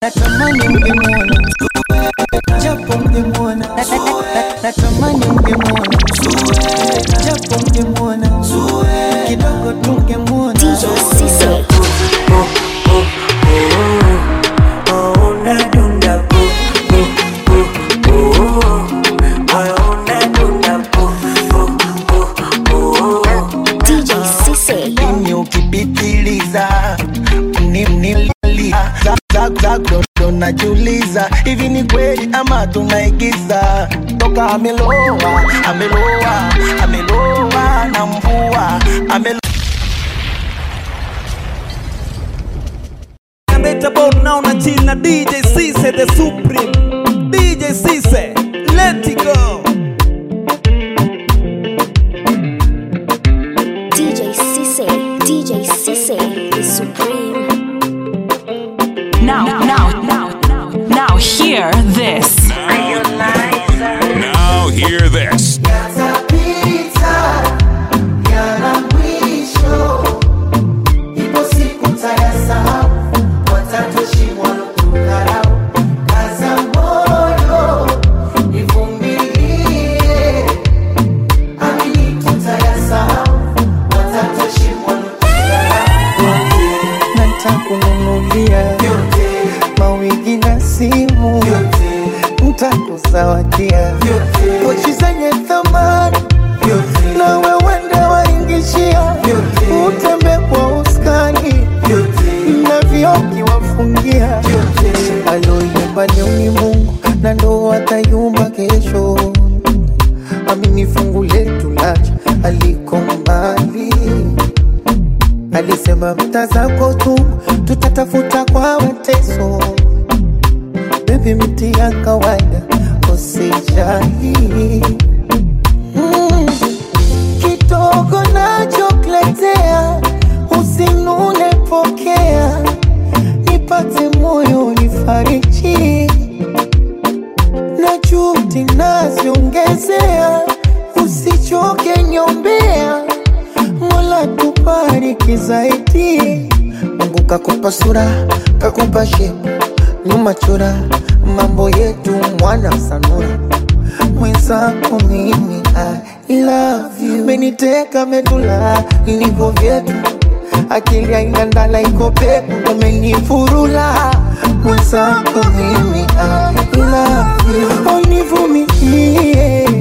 natamani ungemwona japo ungemwona natamani ungemwona cause me lower, I'm me lower amini fungu letu lacha aliko mbali. Alisema mta zako tu tutatafuta kwa mateso, bebi, miti ya kawaida usijali mm. Kidogo nachokuletea usinune, pokea, nipate moyo nifariki zinaziongezea. Usichoke nyombea, Mola kubariki zaidi. Mungu kakupa sura, kakupa shepu, nyuma chura mambo yetu mwana sanura. Mwenzako mimi I love you, meniteka medula ilivyo vyetu, akili aingandala iko peku, umenifurula. Mwenzako mimi I love you. envolve me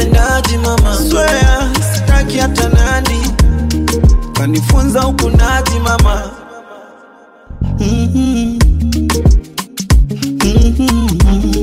unapendaji mama swea sitaki hata nani kanifunza uponaji mama mm-hmm. Mm-hmm.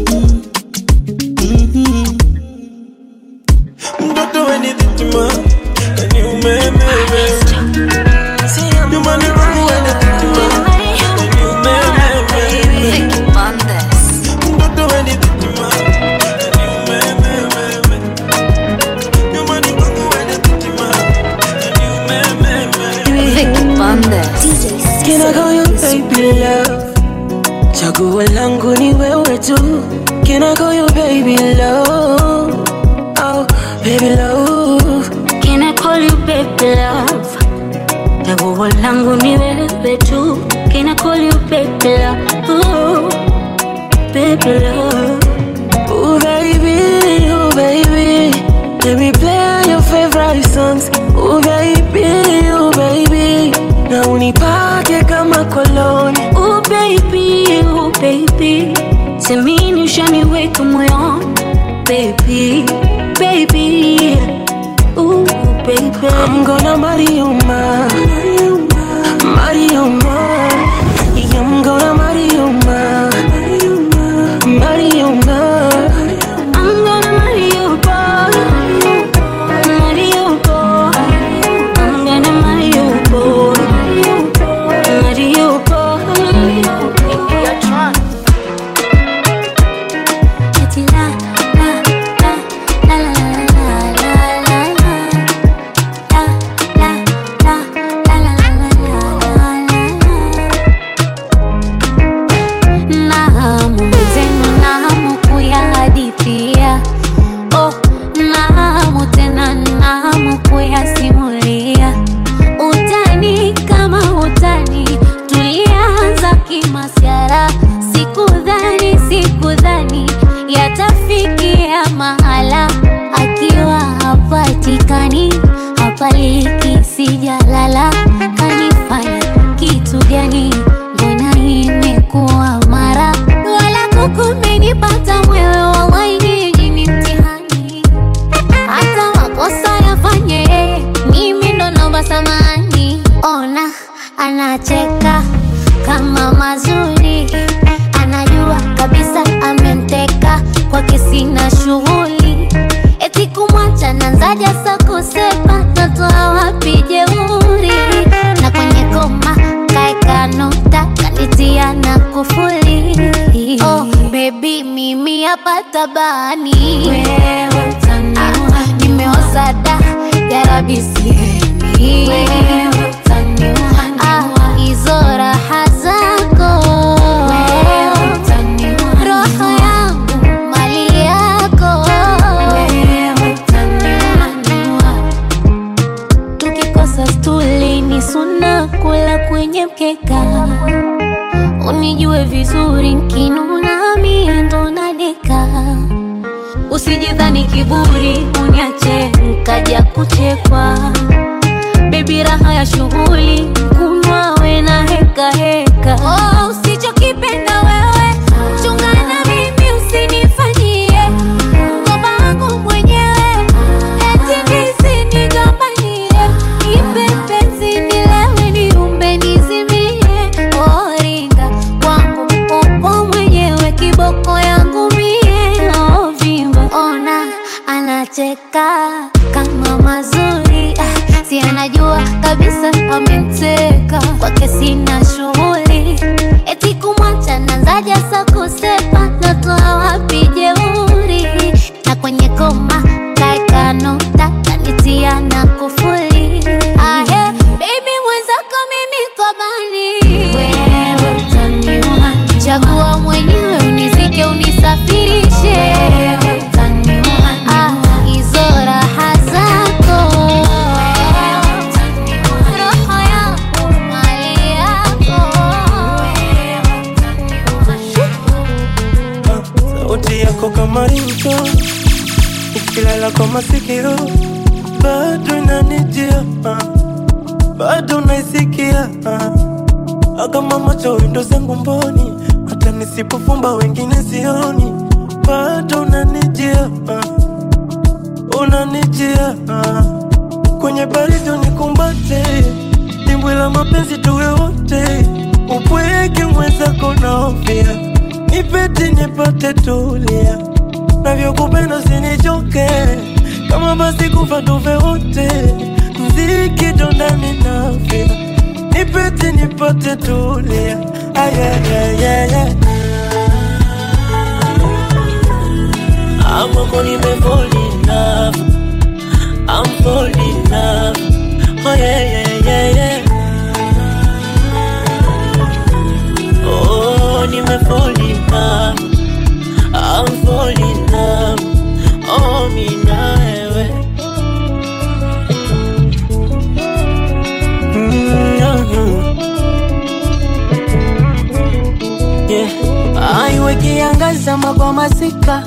Siku ikiangaza magwamasika,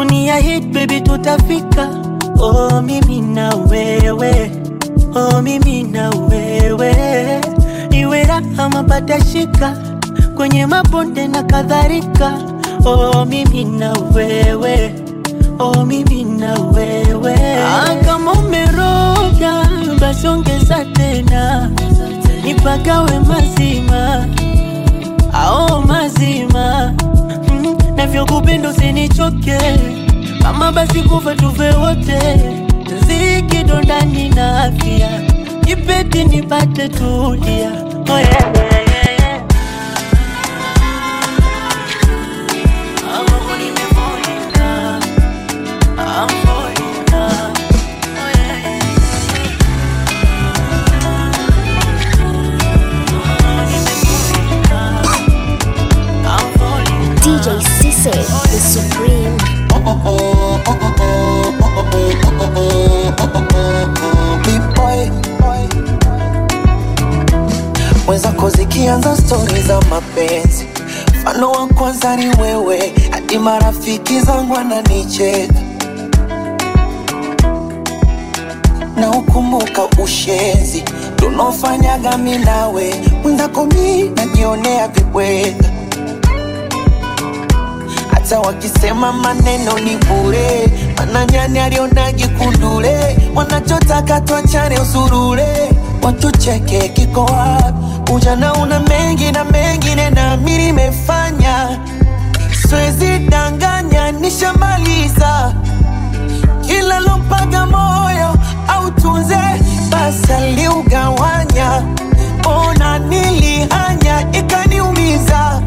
uniahidi baby tutafika. Oh, mimi na wewe, oh, mimi na wewe, iwe raha mapatashika kwenye mabonde na kadhalika. Oh, mimi na wewe, oh, mimi na wewe. Ah, kama umeroga basi ongeza tena, nipagawe mazima, ao mazima navyokupenda usinichoke mama, basi kufa tufe wote, tuziki dondani na afya, kipeti nipate tulia, oh yeah. tukianza stori za mapenzi, mfano wa kwanza ni wewe, hadi marafiki zangu ananicheka na ukumbuka ushenzi tunaofanyaga mi nawe, mwenzako mi najionea vibweka, hata wakisema maneno ni bure, mana nyani alionagi kundule, wanachotaka twachane usurure, watucheke kiko wapi? Ujana una mengi na mengine na mimi nimefanya. Siwezi danganya nishamaliza. Kila lompaga moyo au tunze basa liugawanya, ona nilihanya ikaniumiza.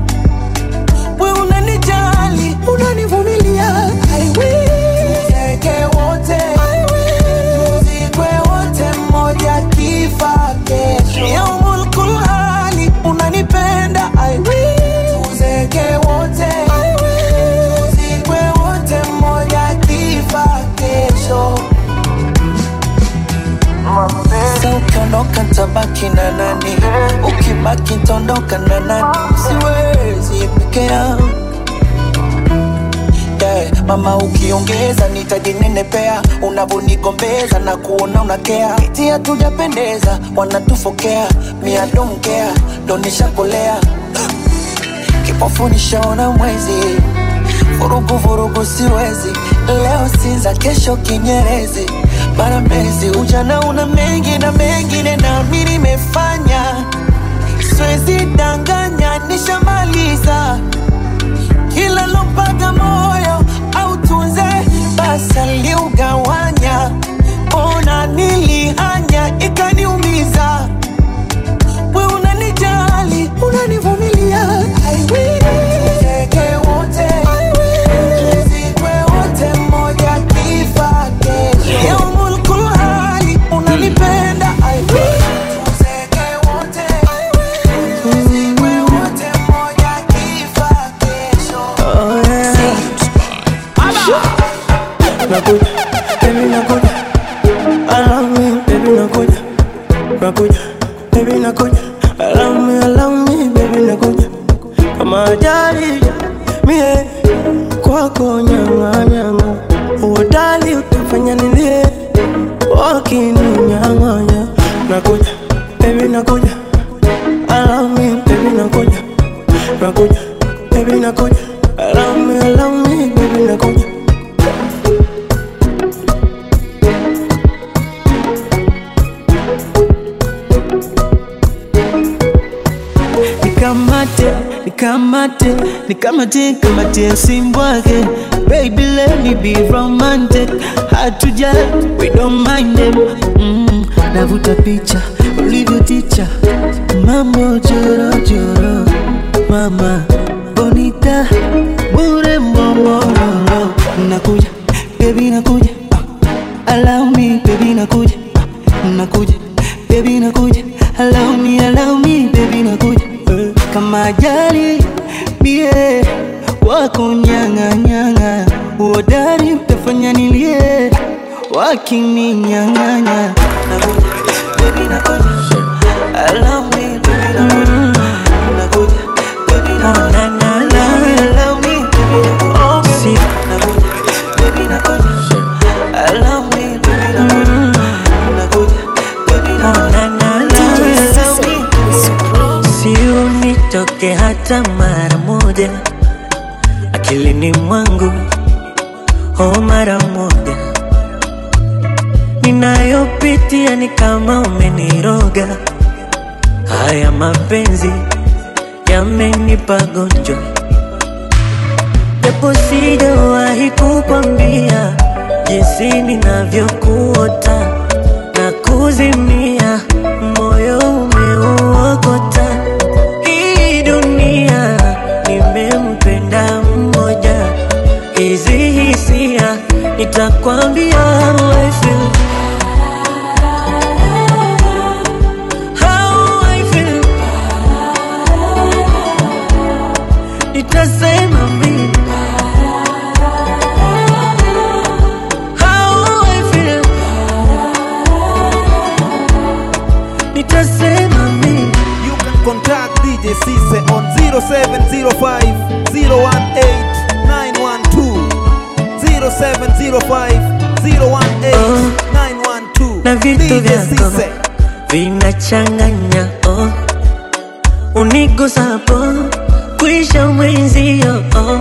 We unanijali unanivumilia ukiondoka tabaki na nani? Ukibaki ntaondoka na nani? Siwezi peke yangu. Yeah. Mama ukiongeza nitajinenepea, unavonigombeza na kuona unakea, eti hatujapendeza, wanatufokea, mia don't donishakolea kipofu nishaona mwezi, vurugu vurugu siwezi, leo Sinza, kesho Kinyerezi, mara mezi Ujana una mengi na mengine na mi nimefanya, siwezi danganya, nishamaliza. Kila lompaga moyo au tunze basa liugawanya, ona nilihanya ikaniumiza. We unanijali unanivumilia. I will. Come a a mara moja akilini mwangu oh mara moja. Ninayopitia ni kama umeniroga haya mapenzi yamenipa gonjwa. Japo sijawahi kukwambia jinsi ninavyokuota na kuzimia moyo nitakwambia how I feel. How I feel. Nitasema mimi How I feel. Nitasema mimi You can contact DJ Cisse on 0705 018 912 na vitu vyako vinachanganya oh. Unigusapo. Kuisha mwenzio oh.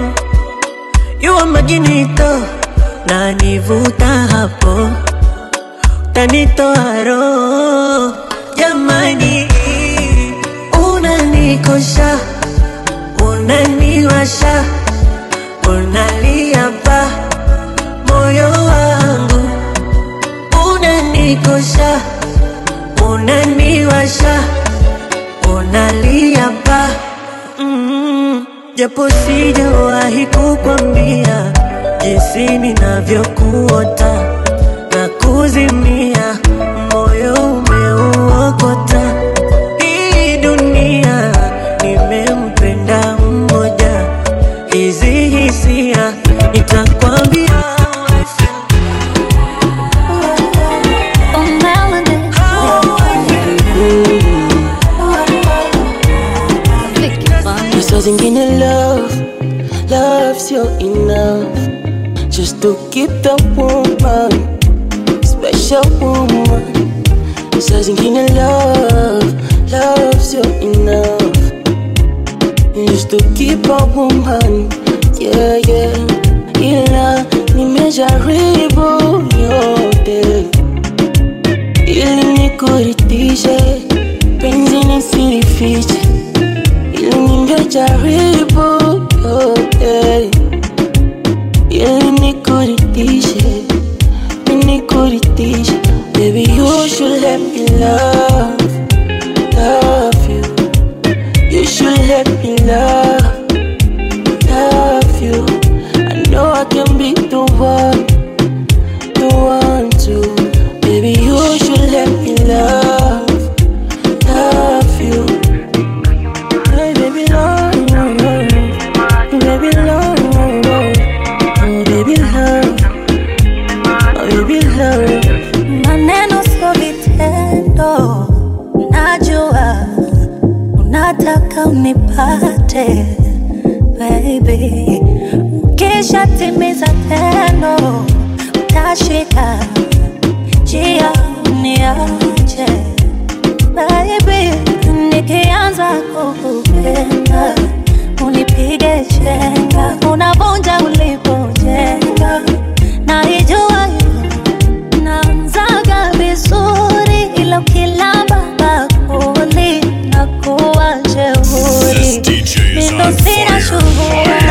Yuwa majinito na hapo. Tanitoaro jamani, unanikosha unaniwasha una tosha, unaniwasha, unalia pa mm, mm-hmm. japo sijawahi kukwambia jinsi ninavyokuota. kupenda unipige chenga, unavunja ulipojenga, naijua hiyo namzaga vizuri, ila ukilamba bakuli na kuwa jeuri, mindo sina shughuli.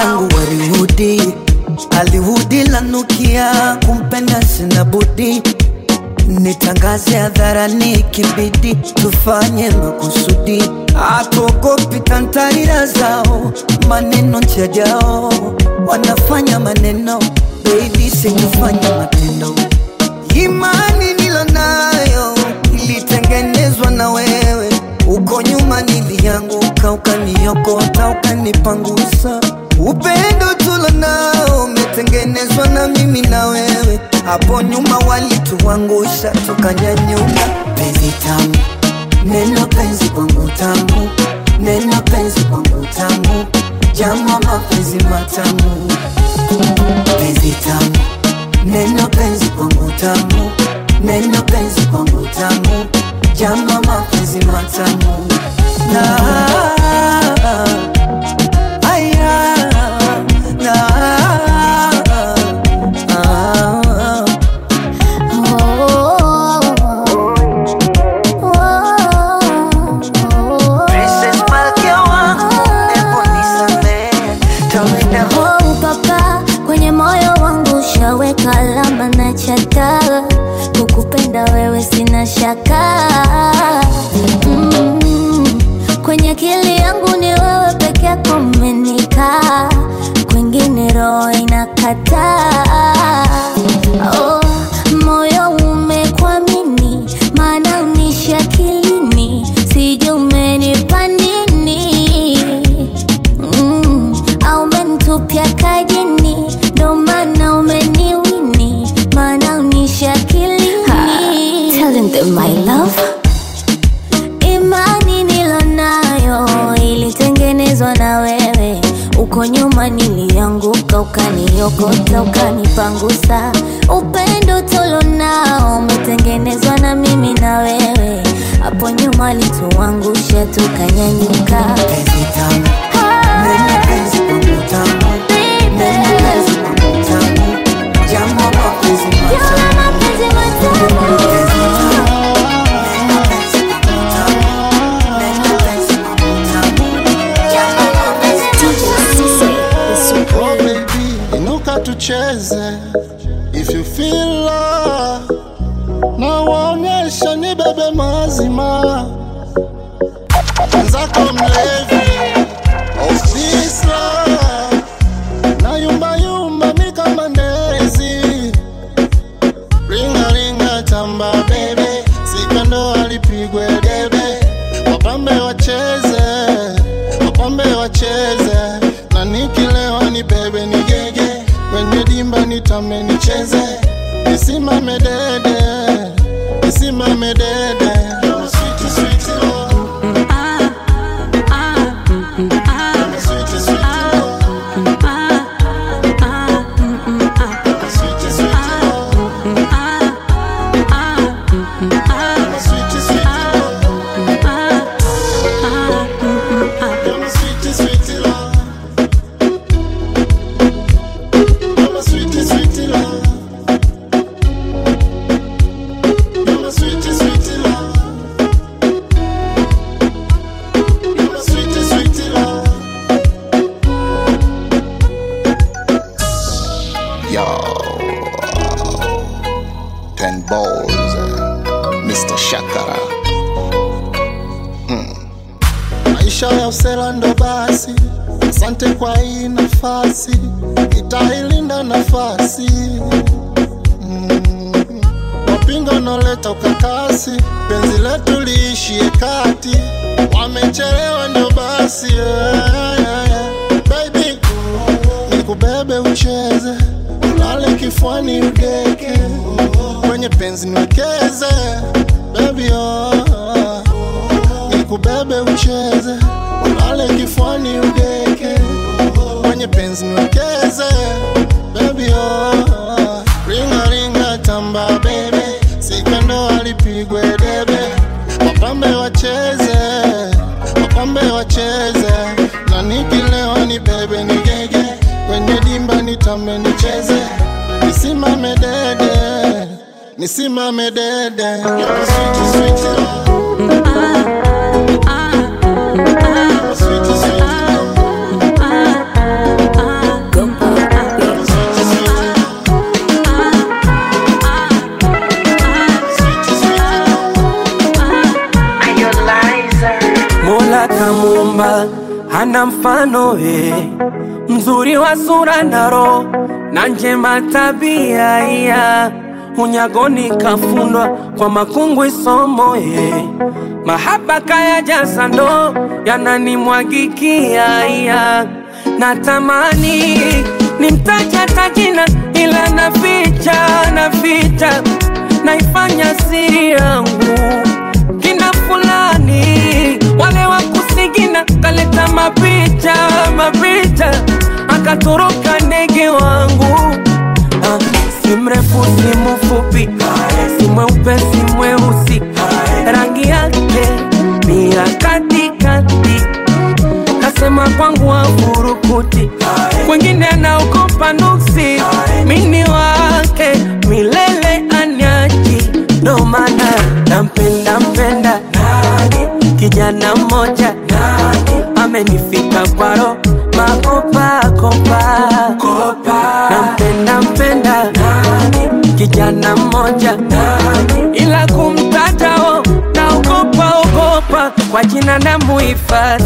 zangu walihudi alihudi lanukia kumpenda sina budi. Nitangaze hadharani kibidi tufanye makusudi. Atogopi tantarira zao maneno chajao wanafanya maneno beidi sikufanya matendo. Imani nilo nayo ilitengenezwa na wewe. Uko nyuma nili yangu kaukaniokota ukanipangusa. Upendo tulonao umetengenezwa na mimi na wewe, hapo nyuma walituangusha tukanyanyuka. Penzi tamu, neno penzi kwangu tamu, neno penzi kwangu tamu, jama mapenzi matamu. Penzi tamu, neno penzi kwangu tamu, neno penzi kwangu tamu, jama mapenzi matamu. Na uliokota ukanipangusa. Upendo tulonao umetengenezwa na mimi na wewe, hapo nyuma lituangusha tukanyanyuka. nafasi, itailinda nafasi mm. Wapinga ukakasi, penzi letu liishie kati, wamechelewa ndo basi yeah, yeah, yeah. Baby nikubebe ucheze, ulale kifwani udeke, kwenye penzi niwekeze Usimame dede, switi switi hana mfano ye, mzuri wa sura na roho na njema tabia ya unyagoni kafundwa kwa makungwi somo mahaba kaya jasa ndo yananimwagikia iya. Natamani nimtaja tajina ila naficha naficha. Naifanya siri yangu. Kina fulani wale wa kusigina kaleta mapicha mapicha. Akatoroka ndege wangu. Ah, si mrefu si si mweupe si mweusi. Rangi yake ni ya katikati. Kasema kwangu afurukuti kwengine anaogopa nuksi. Mini wake milele anyaji ndo maana nampenda mpenda kijana mmoja amenifika kwaro makopakopa ogopa kwa jina na muhifadhi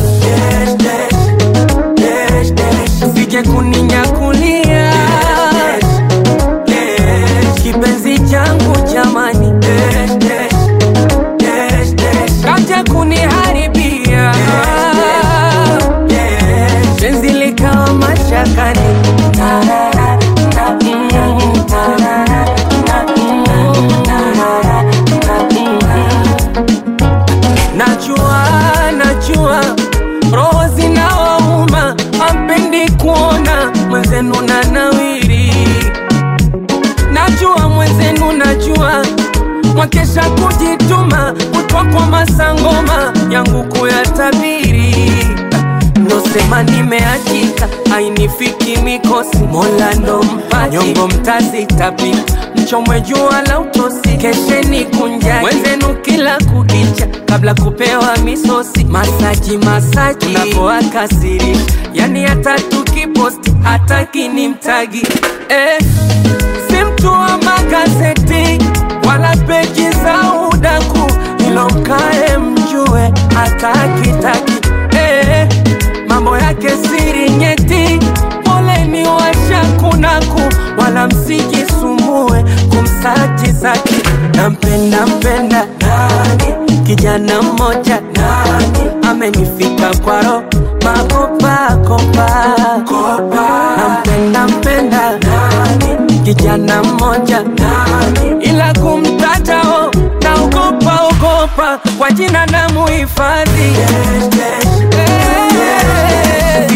sije kuninyakulia kipenzi changu mwenzenu na nawiri. Najua mwenzenu najua. Mwakesha kujituma kutwa kwa masangoma yangu kuyatabiri. Nosema nimeachika ainifiki mikosi. Mola ndo mpaji nyongo mtazitapika mchomwe jua la utosi. Kesheni kunjani wenzenu kila kukicha. Kabla kupewa misosi. Masaji masaji. Napoakasirisha yani hata tukiposti hataki ni mtagi eh, si mtu wa magazeti. Wala peji za udaku. Ilo mjue hatakitaki eh, mambo yake siri nyeti. Poleni washakunaku wala msijisumbue kumsaji zaki nampenda mpenda. Kijana mmoja. Amenifika kwaro makopakopa nampenda mpenda. Kijana mmoja. Ila kumtatao naogopa ogopa. Kwa jina na muhifadhi Eh,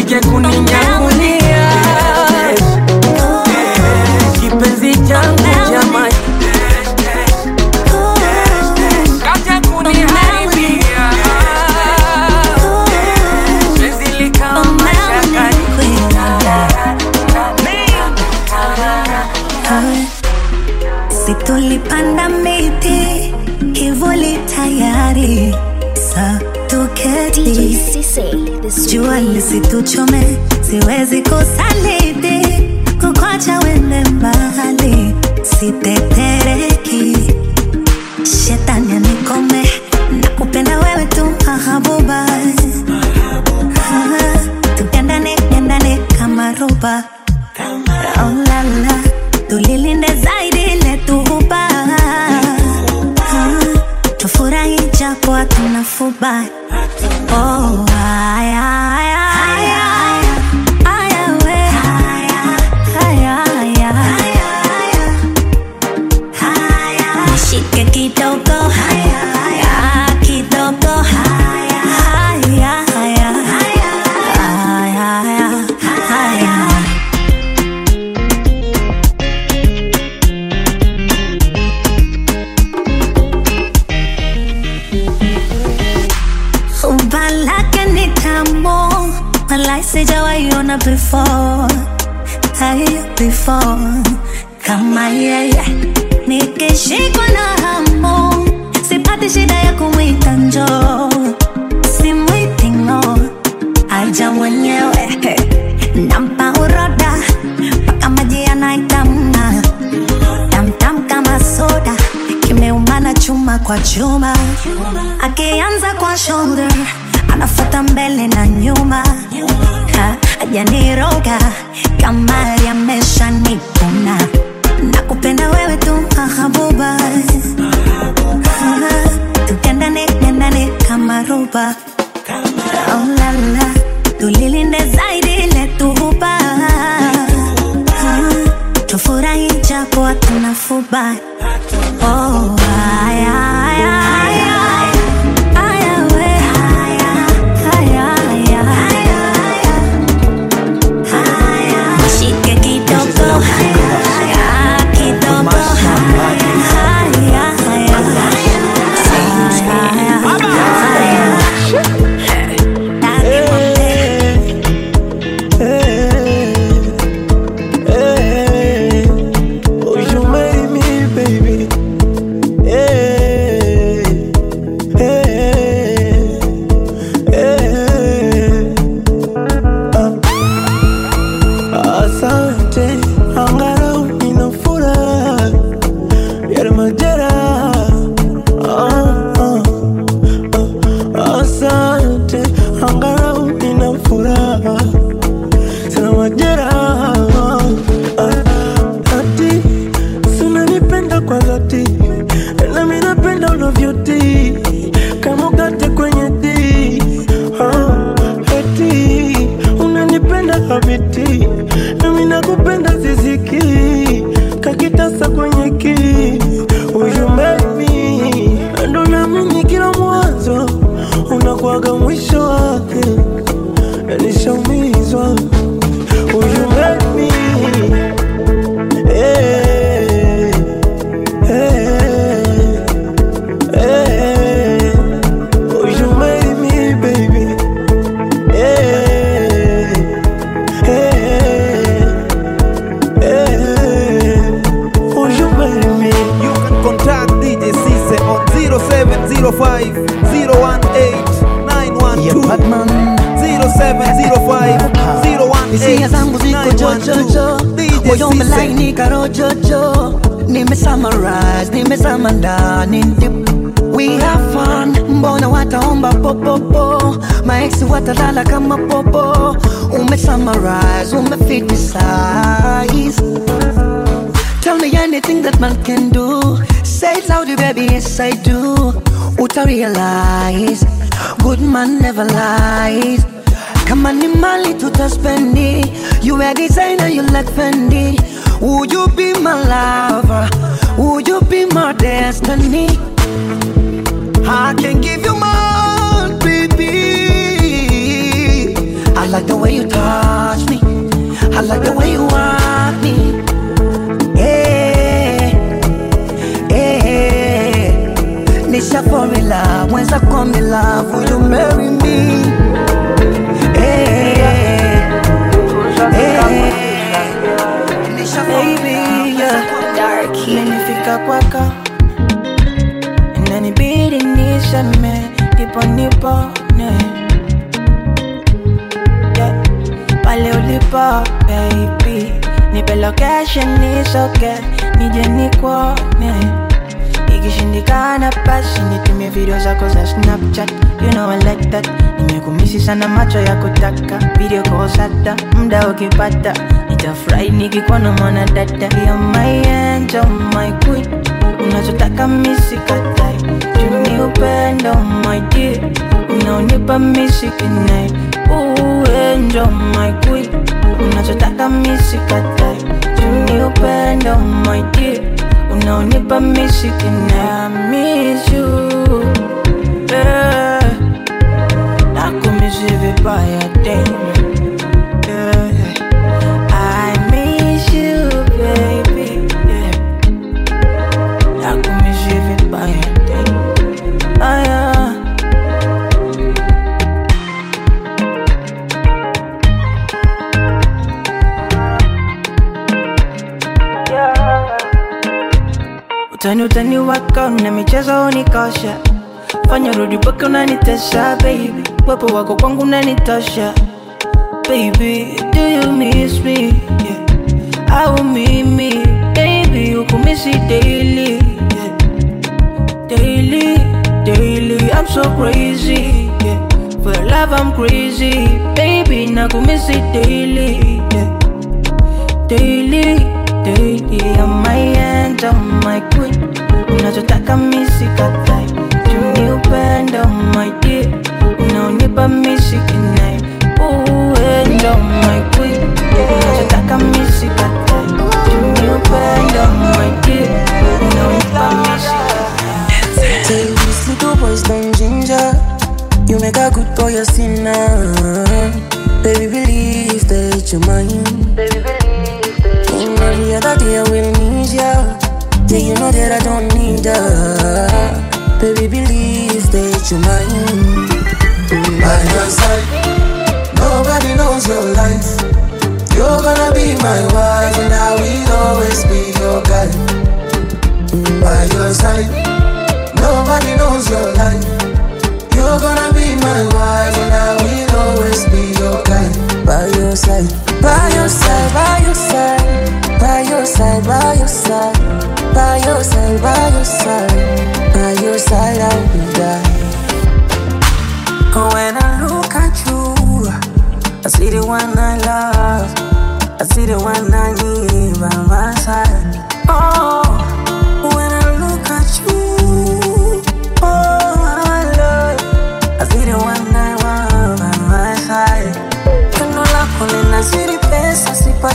jua situchome, siwezi kusaliti kukwacha wende mbali sitetereki. Shetani anikome nakupenda wewe tu mahabuba. Ah, tugandane kama roba oh, tulilinde zaidi letuhuba tufurahi japo hatuna Kama ni mali tutaspendi, you a designer, you like Fendi. Would you be my lover? Would you be my destiny? I can give you more, baby. I like the way you touch me. I like the way you want me. Eh, eh, Nisha fall in love, when I come in love, will you marry me? Fall in love, kwako. Inanibidi niseme ndipo nipone yeah. pale ulipo baby. Nipe location nisoke nije nikuone. Ikishindikana basi nitumie video zako za snapchat. You know I like that. Nimekumisi sana macho ya kutaka. Video calls hata muda ukipata nitafurahi nikikuona mwana dada ya my angel, my queen. Unachotaka misikatai juni upendo my dear. Unaonipa misikinai uenjo my queen. Unachotaka misikatai juni upendo my dear. Unaonipa misikinai miss you. Yeah. nakumisi vibaya damn utani utani wako na michezo unikosha fanya rudi mpaka unanitesha baby wepo wako kwangu unanitosha baby do you miss me yeah. au mimi baby ukumisi daily yeah. daily daily i'm so crazy yeah. For love I'm crazy Baby nakumisi daily yeah. Daily, daily I'm my end, I'm my queen. Unachotaka misi katai Juni upendo my dear Unaonipa misi kinai Uendo my queen. Unachotaka misi katai Juni upendo my dear Unaonipa misi Tell these little boys don't ginger. You make a good boy a sinner. Baby, believe that you're mine. Baby, Every other day I will need ya. Yeah, you know that I don't need ya. Baby, believe that you're mine. By your side, nobody knows your life. You're gonna be my wife, and I will always be your guy. By your side, nobody knows your life. You're gonna be my wife, and I will always be your guy. By your side, by your side, by your side, by your side, by your side, by your side, by your side, by your side, I will die. When I look at you, I see the one I love, I see the one I need by my side. Oh,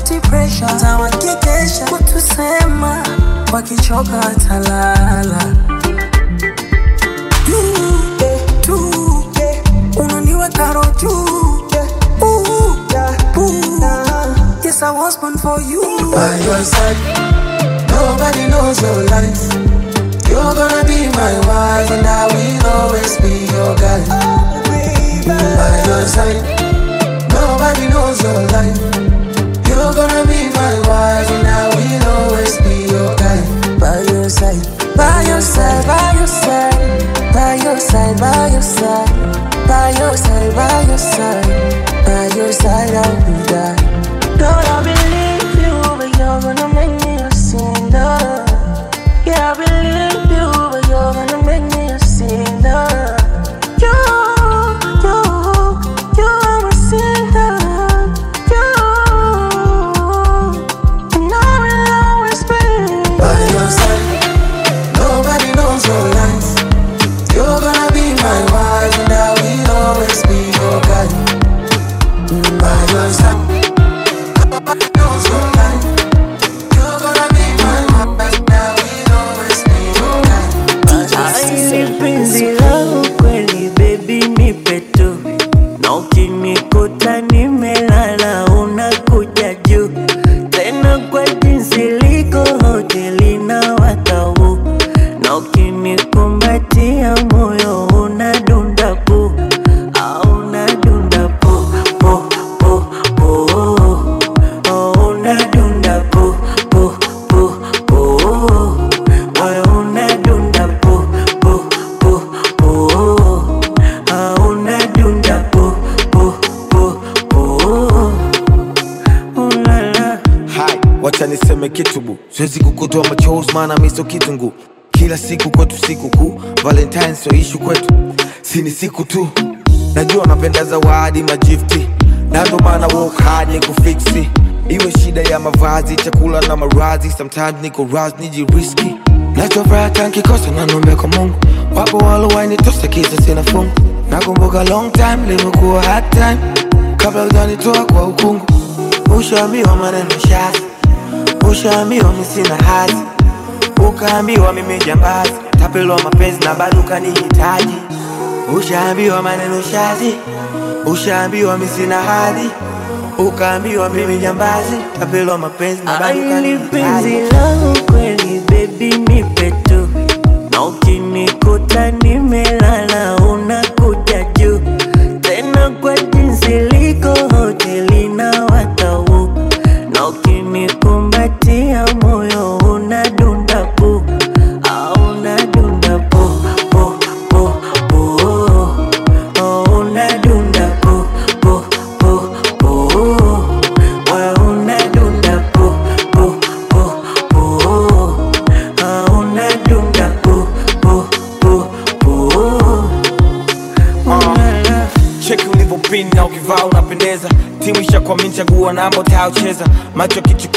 pesa, sipati pressure, hata wakikesha kutusema, wakichoka eh, unaniweka roho juu. Yes, I was born for you. By your side, nobody knows your life. You're gonna be my wife, and I will always be your guy. By your side, nobody knows your life. You're gonna be my wife, and I will always be your guy. By your side, by your side, by your side, by your side, by your side, by your side, by your side, by your side, I will die. Maana miso. Kila siku kwetu siku kuu, Valentine so ishu kwetu, si ni siku tu. Najua napenda zawadi majifti nando maana ni kufiksi. Iwe shida ya mavazi, chakula na marazi, sometimes niko raz nijiriski. Nachofuraha nkikosa na nombe kwa Mungu, wapo walowainitosa kisa sina fungu. Nakumbuka long time limekuwa hard time, kabla ujanitoa kwa ukungu. Ushaambiwa maneno shazi, ushaambiwa misina hazi, ukaambiwa mimi jambazi, tapelwa mapenzi na bado kanihitaji. Ushaambiwa maneno shazi, ushaambiwa mimi sina hadhi, ukaambiwa mimi jambazi, tapelwa mapenzi na bado Aili penzi langu kweli baby nipe tu. Na ukinikuta nimelala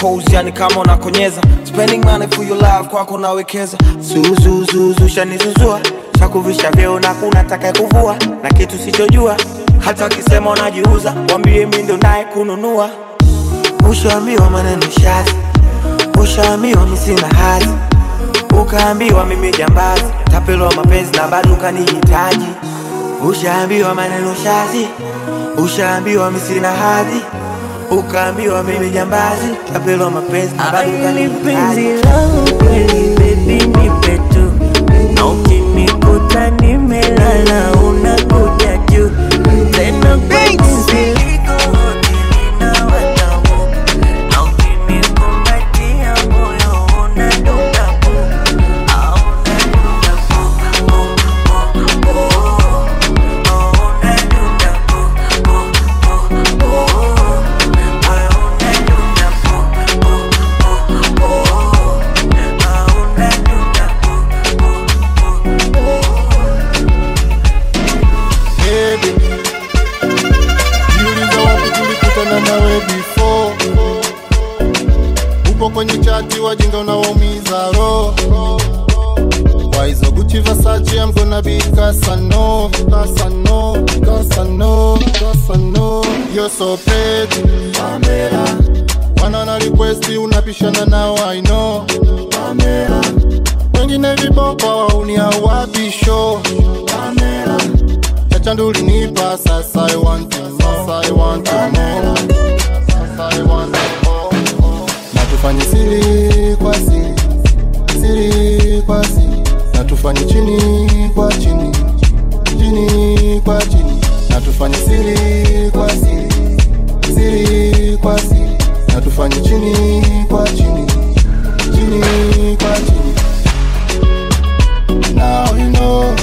pose yani kama unakonyeza. Spending money for your love kwako nawekeza. Zuzuzuzu shanizuzua. Chakuvisha vyeo na kuna kuvua. Na kitu sichojua. Hata akisema unajiuza wambie mi naye kununua. Ushaambiwa maneno shazi. Ushaambiwa misina hazi. Ukaambiwa mimi jambazi. Tapelwa mapenzi na bado ukanihitaji. Ushaambiwa maneno shazi. Ushaambiwa misina hadhi ukaambiwa mimi jambazi, kapelo mapenzi ni mpenzi langu kweli, baby nipe tu, na ukinikuta nimelala unakuja juu. Tena kwa Hatufanye chini kwa chini, chini kwa chini. Now you know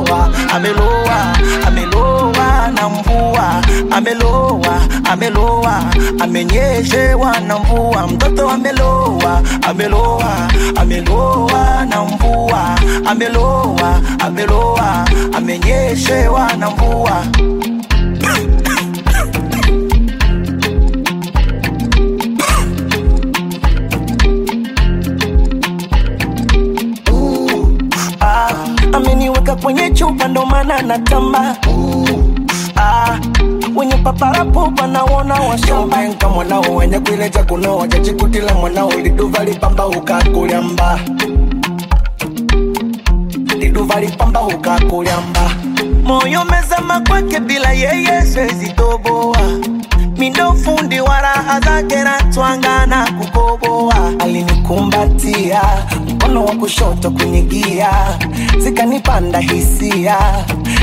Ameloa, ameloa, ameloa na mvua, ameloa, ameloa, amenyeshewa na mvua, mtoto ameloa, ameloa, ameloa na mvua, ameloa, ameloa, amenyeshewa na mvua. Ameniweka kwenye chupa ndo maana natamba. Ah, wenye paparapo wanaona washambenka mwanao wenye kuileja kunoa jachikutila mwanao liduva lipamba ukakulyamba liduva lipamba ukakulyamba moyo mezama kwake bila yeye siwezi toboa. Mindo fundi wa raha zake natwanga na kukoboa. Alinikumbatia mkono wa kushoto kunigia, zikanipanda hisia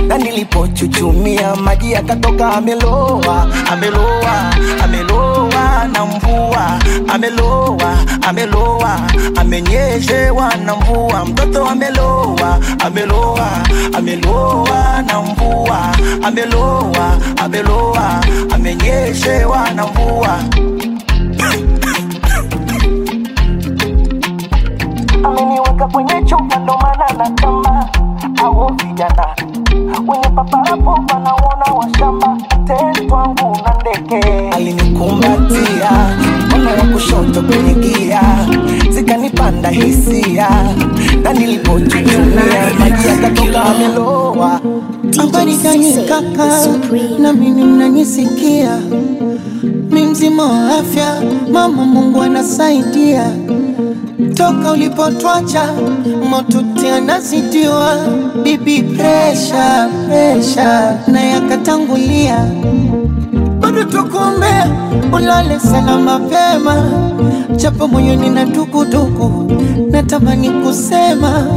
na nilipochuchumia maji yakatoka ameloa ameloa ameloa na mvua ameloa ameloa amenyeshewa na mvua mtoto ameloa ameloa ameloa na mvua ameloa ameloa amenyeshewa na mvua ameniweka kwenye chupa ndo maana natamba au vijana. Wenye paparapo wanaona washamba. Tetwangu na ndeke alinikumbatia mkono wa kushoto kwenye gia. Zikanipanda hisia na nilipochuchumia maji yakatoka ameloa habari gani kaka na mimi mnanisikia mi mzima wa afya mama mungu anasaidia toka ulipotwacha motuti anazidiwa bibi presha presha na yakatangulia. Bado tukuombea ulale salama pema. Chapo moyoni na dukuduku natamani kusema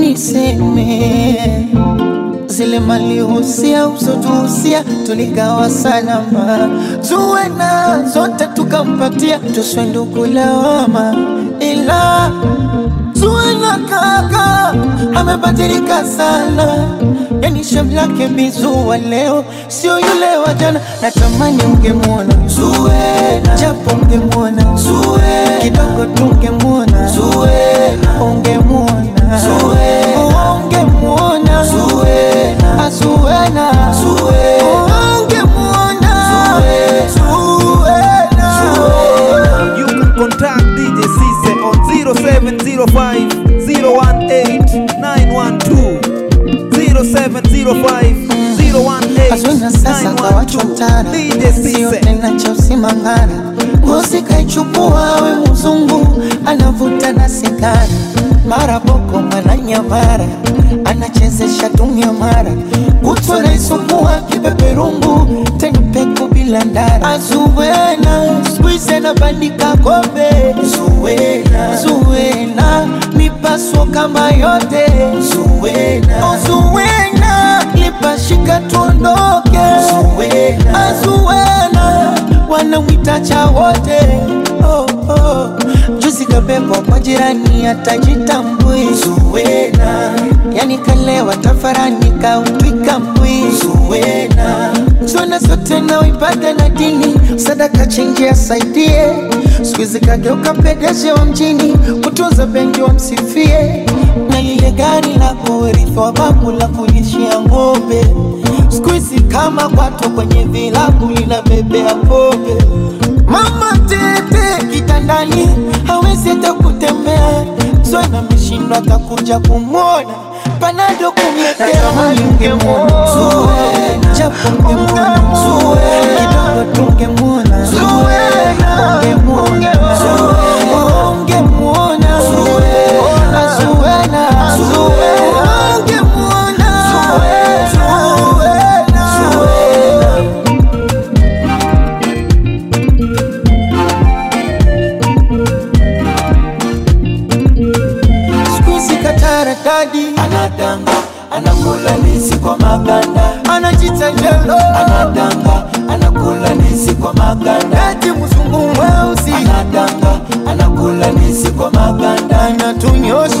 niseme zile malihusia usotuhusia tuligawa salama. Tuwe na zote tukampatia tuswendukulawama ila ndugu na kaka amebadilika sana, yani shem lake bizua leo sio yule wa jana. Natamani ungemwona japo ungemwona kidogo tungemwona ungemwona Zuena, Zuena, Zuena, Zuena. You can contact DJ Cisse on 0705 018 912 0705 Azwina sasa kwa watu mtana, sio tena cha usimangara ngozi kaichukua we mzungu anavuta na sigara mara boko mara nyamara anachezesha tumia mara. Kutwa naisumbua kipeperungu tenpeko bila ndara. Azuwena skuize na bandika kombe zuwena zuwena kama yote. Zuwena zuwena lipashika tuondoke. Azuwena wanamwitacha wote. Oh. Juzi kabebwa kwa jirani atajitambui. Zuwena yani kalewa tafarani kautwika mbwi zuwena zona zote na ibada na dini. Sadaka chenji asaidie. Skuizi kageuka pedeje wa mjini. Kutunza benki wamsifie. Na lile gari la kurithi wa babu la kulishia ng'ombe. Skuizi kama kwato kwenye vilabu linabebea pombe mama tete kitandani hawezi hata kutembea. Zona meshindwa atakuja kumwona. Panado kumletea ungemwona japo ungemwona kidogo tungemwona. Ungemwona maganda, anachita jelo, anadanga, anakula nisi kwa maganda, eti mzungu mweusi, anadanga, anakula nisi kwa maganda, anatunyosha